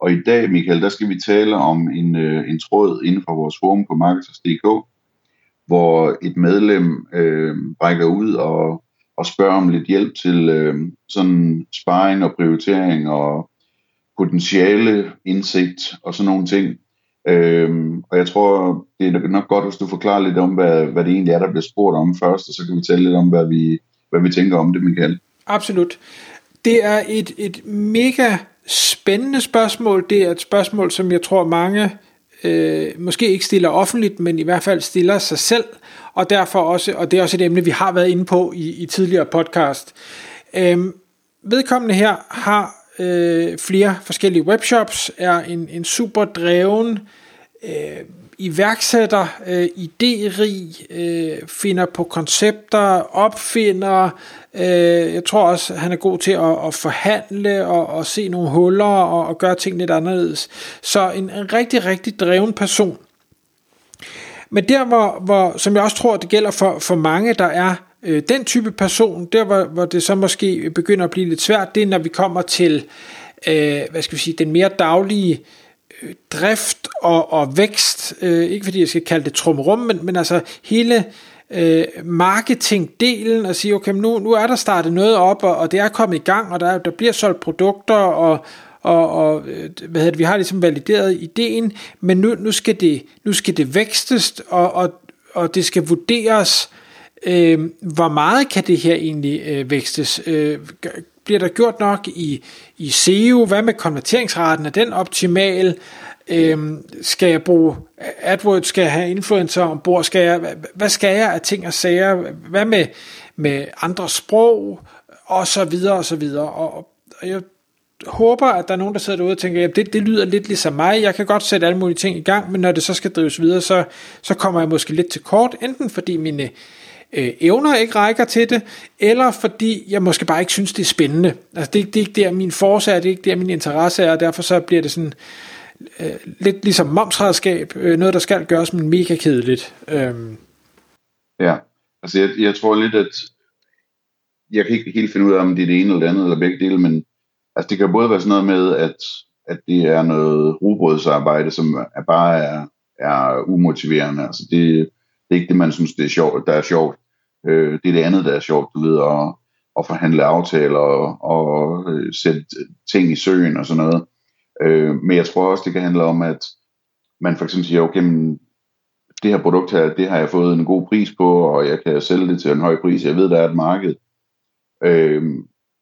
Og i dag, Michael, der skal vi tale om en, øh, en tråd inden for vores forum på Marketers.dk, hvor et medlem øh, rækker ud og, og spørger om lidt hjælp til øh, sådan sparring og prioritering og potentiale indsigt og sådan nogle ting. Øhm, og jeg tror, det er nok godt, hvis du forklarer lidt om, hvad, hvad det egentlig er, der bliver spurgt om først, og så kan vi tale lidt om, hvad vi, hvad vi tænker om det, Michael. Absolut. Det er et, et mega spændende spørgsmål. Det er et spørgsmål, som jeg tror mange øh, måske ikke stiller offentligt, men i hvert fald stiller sig selv, og derfor også, og det er også et emne, vi har været inde på i, i tidligere podcast. Øh, vedkommende her har øh, flere forskellige webshops, er en, en super dreven øh, iværksætter, øh, idérig, øh, finder på koncepter, opfinder. Øh, jeg tror også, han er god til at, at forhandle og, og se nogle huller og, og gøre ting lidt anderledes. Så en, en rigtig, rigtig dreven person. Men der, hvor, hvor, som jeg også tror, det gælder for, for mange, der er øh, den type person, der hvor, hvor det så måske begynder at blive lidt svært, det er, når vi kommer til, øh, hvad skal vi sige, den mere daglige øh, drift og, og vækst, øh, ikke fordi jeg skal kalde det trumrum, men, men altså hele øh, marketingdelen og sige, okay, nu, nu er der startet noget op, og, og det er kommet i gang, og der, der bliver solgt produkter, og, og, og øh, hvad hedder det, vi har ligesom valideret ideen, men nu, nu, skal, det, nu skal det vækstes, og, og, og det skal vurderes, øh, hvor meget kan det her egentlig øh, vækstes? Øh, bliver der gjort nok i, i SEO? Hvad med konverteringsraten? Er den optimal? Øhm, skal jeg bruge AdWords? Skal jeg have influencer ombord? Skal jeg, hvad, hvad skal jeg af ting og sager? Hvad med, med andre sprog? Og så videre og så videre. Og, og jeg håber, at der er nogen, der sidder derude og tænker, at det, det lyder lidt ligesom mig. Jeg kan godt sætte alle mulige ting i gang, men når det så skal drives videre, så, så kommer jeg måske lidt til kort. Enten fordi mine øh, evner ikke rækker til det, eller fordi jeg måske bare ikke synes, det er spændende. Altså det, det er ikke der, min force er, det er ikke der, min interesse er, og derfor så bliver det sådan øh, lidt ligesom momsredskab, øh, noget, der skal gøres, men mega kedeligt. Øh. Ja, altså jeg, jeg tror lidt, at jeg kan ikke helt finde ud af, om det er det ene eller det andet, eller begge dele, men altså det kan både være sådan noget med, at, at det er noget rugbrødsarbejde, som er bare er, er umotiverende. Altså det, det er ikke det, man synes, det er sjovt, der er sjovt. Øh, det er det andet, der er sjovt, du ved, at, at forhandle aftaler og, og øh, sætte ting i søen og sådan noget. Øh, men jeg tror også, det kan handle om, at man for eksempel siger, okay, men det her produkt her, det har jeg fået en god pris på, og jeg kan sælge det til en høj pris. Jeg ved, der er et marked. Øh,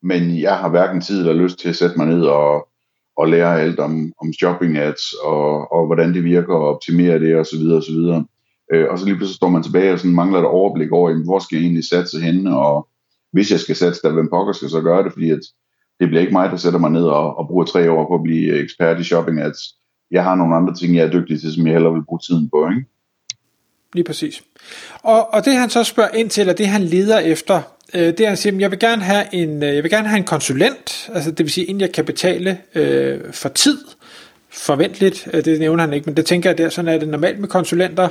men jeg har hverken tid eller lyst til at sætte mig ned og, og lære alt om, om shopping ads, og, og hvordan det virker, og optimere det, osv. osv. Øh, og så lige pludselig står man tilbage og sådan mangler et overblik over, jamen, hvor skal jeg egentlig satse henne, og hvis jeg skal satse der, hvem pokker skal så gøre det, fordi at det bliver ikke mig, der sætter mig ned og, og bruger tre år på at blive øh, ekspert i shopping ads. Jeg har nogle andre ting, jeg er dygtig til, som jeg hellere vil bruge tiden på, ikke? Lige præcis. Og, og det han så spørger ind til, og det han leder efter, øh, det er, at han siger, jeg vil gerne have en, øh, jeg vil gerne have en konsulent, altså det vil sige, en, jeg kan betale øh, for tid, forventeligt, øh, det nævner han ikke, men det tænker jeg, der sådan er det normalt med konsulenter.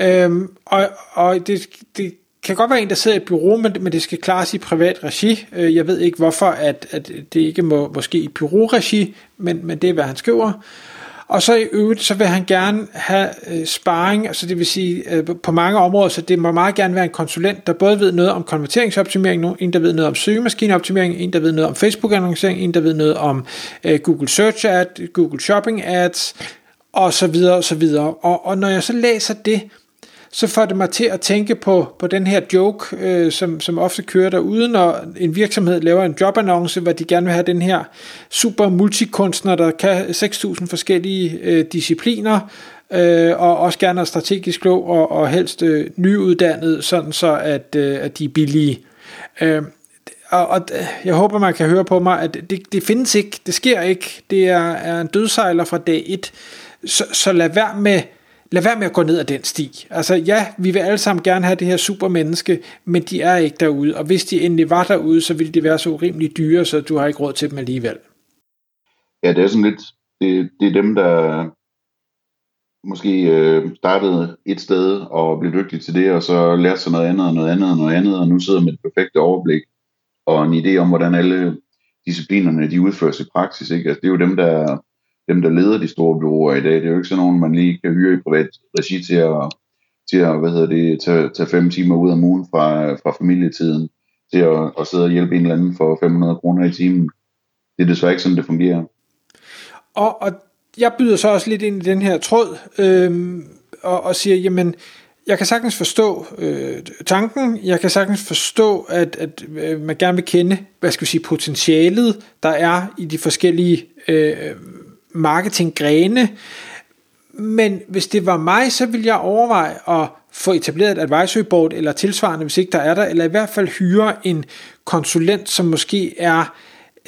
Øhm, og og det, det kan godt være en, der sidder i et bureau, men, men det skal klares i privat regi. Øh, jeg ved ikke hvorfor, at, at det ikke må måske i bureauregi, men, men det er, hvad han skriver. Og så i øvrigt, så vil han gerne have øh, sparring, altså det vil sige øh, på mange områder, så det må meget gerne være en konsulent, der både ved noget om konverteringsoptimering, en der ved noget om søgemaskineoptimering, en der ved noget om Facebook-annoncering, en der ved noget om øh, Google Search Ad, Google Shopping Ads, og så videre og så videre. Og, og når jeg så læser det, så får det mig til at tænke på, på den her joke, øh, som, som ofte kører derude, når en virksomhed laver en jobannonce, hvor de gerne vil have den her super multikunstner, der kan 6.000 forskellige øh, discipliner, øh, og også gerne er strategisk klog og, og helst øh, nyuddannet, sådan så at, øh, at de er billige. Øh, og, og øh, jeg håber, man kan høre på mig, at det, det findes ikke, det sker ikke, det er, er en dødsejler fra dag 1, så, så lad være med lad være med at gå ned ad den sti. Altså ja, vi vil alle sammen gerne have det her supermenneske, men de er ikke derude, og hvis de endelig var derude, så ville de være så urimeligt dyre, så du har ikke råd til dem alligevel. Ja, det er sådan lidt, det, det er dem, der måske øh, startede et sted og blev dygtig til det, og så lærte sig noget andet og noget andet og noget andet, og nu sidder med et perfekt overblik og en idé om, hvordan alle disciplinerne de udføres i praksis. Ikke? Altså, det er jo dem, der dem, der leder de store byråer i dag. Det er jo ikke sådan nogen, man lige kan hyre i privat regi til at, til at hvad hedder det, tage, tage fem timer ud af ugen fra, fra familietiden til at, at sidde og hjælpe en eller anden for 500 kroner i timen. Det er desværre ikke sådan, det fungerer. Og, og jeg byder så også lidt ind i den her tråd, øh, og, og siger, jamen, jeg kan sagtens forstå øh, tanken, jeg kan sagtens forstå, at, at øh, man gerne vil kende, hvad skal vi sige, potentialet, der er i de forskellige øh, marketinggrene, men hvis det var mig, så ville jeg overveje at få etableret et advisory board eller tilsvarende, hvis ikke der er der, eller i hvert fald hyre en konsulent, som måske er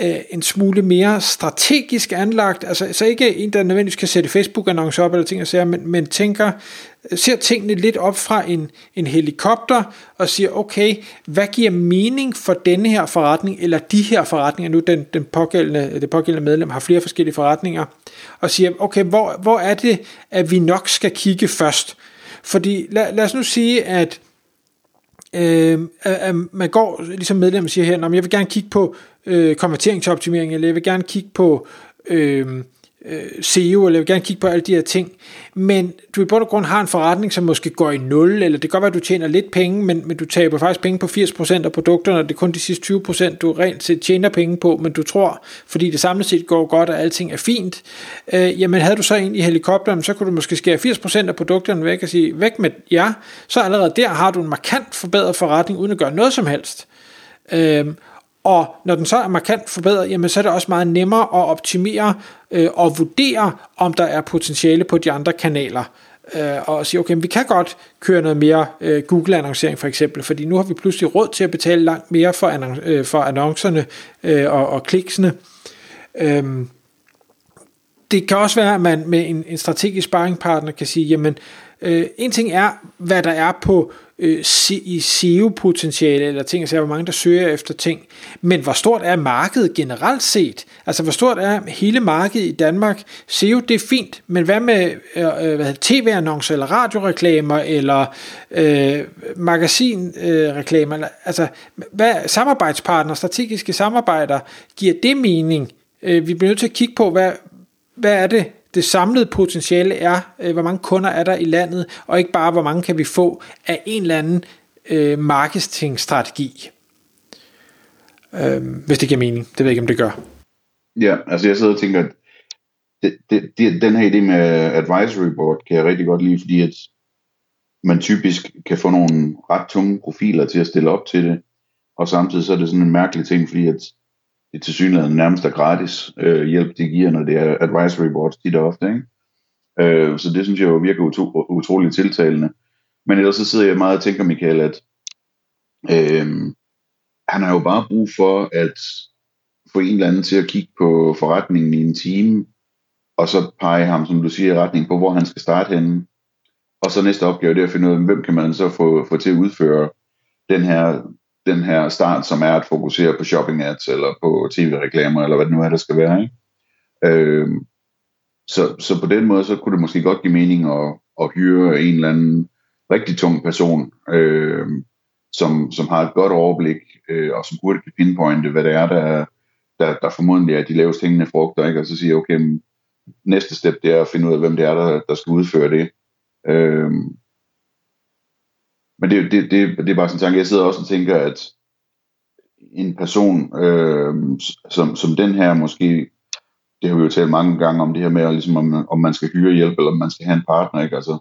øh, en smule mere strategisk anlagt, altså så ikke en, der nødvendigvis kan sætte Facebook-annoncer op eller ting og sager, men, men tænker, ser tingene lidt op fra en, en helikopter og siger, okay, hvad giver mening for denne her forretning, eller de her forretninger, nu den, den pågældende, det pågældende medlem har flere forskellige forretninger, og siger, okay, hvor, hvor er det, at vi nok skal kigge først? Fordi lad, lad os nu sige, at øh, at man går ligesom medlem siger her, jeg vil gerne kigge på øh, konverteringsoptimering, eller jeg vil gerne kigge på øh, øh, SEO, eller jeg vil gerne kigge på alle de her ting, men du i bund og grund har en forretning, som måske går i nul, eller det kan godt være, at du tjener lidt penge, men, men du taber faktisk penge på 80% af produkterne, og det er kun de sidste 20%, du rent set tjener penge på, men du tror, fordi det samlet set går godt, og alting er fint, øh, jamen havde du så en i helikopteren, så kunne du måske skære 80% af produkterne væk og sige, væk med jer, så allerede der har du en markant forbedret forretning, uden at gøre noget som helst. Øh, og når den så er markant forbedret, jamen så er det også meget nemmere at optimere øh, og vurdere, om der er potentiale på de andre kanaler. Øh, og sige, okay, vi kan godt køre noget mere øh, Google-annoncering for eksempel, fordi nu har vi pludselig råd til at betale langt mere for, annon- øh, for annoncerne øh, og, og kliksene. Øh, det kan også være, at man med en, en strategisk sparringpartner kan sige, jamen, øh, en ting er, hvad der er på øh, i SEO-potentiale, eller ting, altså hvor mange der søger efter ting, men hvor stort er markedet generelt set? Altså hvor stort er hele markedet i Danmark? SEO, det er fint, men hvad med øh, øh hvad tv-annoncer, eller radioreklamer, eller øh, magasinreklamer? Øh, altså hvad samarbejdspartner, strategiske samarbejder, giver det mening? Øh, vi bliver nødt til at kigge på, hvad, hvad er det, det samlede potentiale er, øh, hvor mange kunder er der i landet, og ikke bare, hvor mange kan vi få af en eller anden øh, marketingstrategi. Øh, hvis det giver mening. Det ved jeg ikke, om det gør. Ja, altså jeg sidder og tænker, at det, det, det, den her idé med advisory board kan jeg rigtig godt lide, fordi at man typisk kan få nogle ret tunge profiler til at stille op til det, og samtidig så er det sådan en mærkelig ting, fordi at det til synligheden nærmest er gratis øh, hjælp, de giver, når det er advisory boards tit og ofte. Ikke? Øh, så det synes jeg jo virker utro, utroligt tiltalende. Men ellers så sidder jeg meget og tænker, Michael, at øh, han har jo bare brug for at få en eller anden til at kigge på forretningen i en time, og så pege ham, som du siger, i retning på, hvor han skal starte henne. Og så næste opgave, det er at finde ud af, hvem kan man så få, få til at udføre den her den her start, som er at fokusere på shopping ads, eller på tv-reklamer, eller hvad det nu er, der skal være. Ikke? Øh, så, så på den måde, så kunne det måske godt give mening at, at hyre en eller anden rigtig tung person, øh, som, som har et godt overblik, øh, og som hurtigt kan pinpointe, hvad det er, der, der, der formodentlig er de lavest hængende frugter, ikke? og så siger, okay, næste step, det er at finde ud af, hvem det er, der, der skal udføre det. Øh, men det, det, det, det er bare sådan en tanke. Jeg sidder også og tænker, at en person, øh, som, som den her måske, det har vi jo talt mange gange om det her med, at ligesom om, om man skal hyre hjælp, eller om man skal have en partner, ikke? Altså,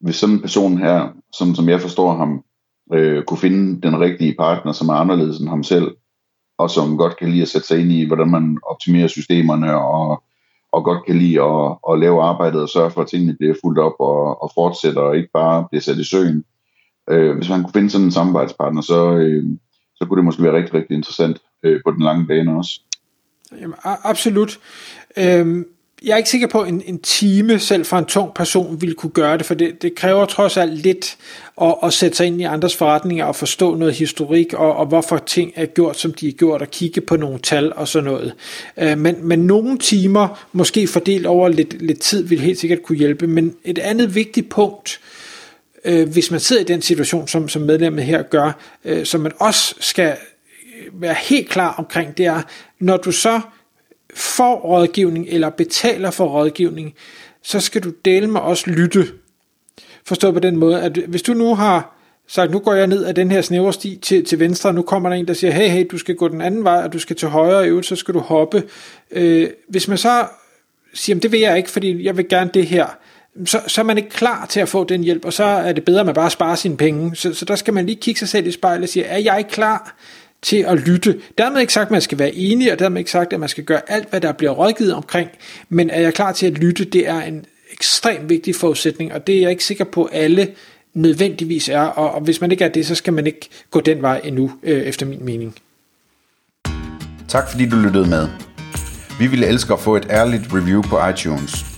hvis sådan en person her, som, som jeg forstår ham, øh, kunne finde den rigtige partner, som er anderledes end ham selv, og som godt kan lide at sætte sig ind i, hvordan man optimerer systemerne, og, og godt kan lide at, at lave arbejdet og sørge for, at tingene bliver fuldt op og, og fortsætter, og ikke bare bliver sat i søen, Øh, hvis man kunne finde sådan en samarbejdspartner, så, øh, så kunne det måske være rigtig, rigtig interessant øh, på den lange bane også. Jamen, absolut. Øhm, jeg er ikke sikker på, at en, en time selv for en tung person ville kunne gøre det, for det, det kræver trods alt lidt at, at sætte sig ind i andres forretninger og forstå noget historik, og, og hvorfor ting er gjort, som de er gjort, og kigge på nogle tal og sådan noget. Øh, men, men nogle timer, måske fordelt over lidt, lidt tid, vil helt sikkert kunne hjælpe. Men et andet vigtigt punkt, øh, øh, hvis man sidder i den situation, som, som medlemmet her gør, øh, som man også skal øh, være helt klar omkring, det er, når du så får rådgivning eller betaler for rådgivning, så skal du dele med også lytte. Forstå på den måde, at hvis du nu har sagt, nu går jeg ned ad den her snævre sti til, til venstre, og nu kommer der en, der siger, hey, hey, du skal gå den anden vej, og du skal til højre, og øvrigt, så skal du hoppe. Øh, hvis man så siger, det vil jeg ikke, fordi jeg vil gerne det her, så, så er man ikke klar til at få den hjælp, og så er det bedre, at man bare sparer sine penge. Så, så der skal man lige kigge sig selv i spejlet og sige, er jeg klar til at lytte. Dermed ikke sagt, at man skal være enig, og dermed ikke sagt, at man skal gøre alt, hvad der bliver rådgivet omkring, men er jeg klar til at lytte, det er en ekstremt vigtig forudsætning, og det er jeg ikke sikker på, at alle nødvendigvis er, og, og hvis man ikke er det, så skal man ikke gå den vej endnu, øh, efter min mening. Tak fordi du lyttede med. Vi ville elske at få et ærligt review på iTunes.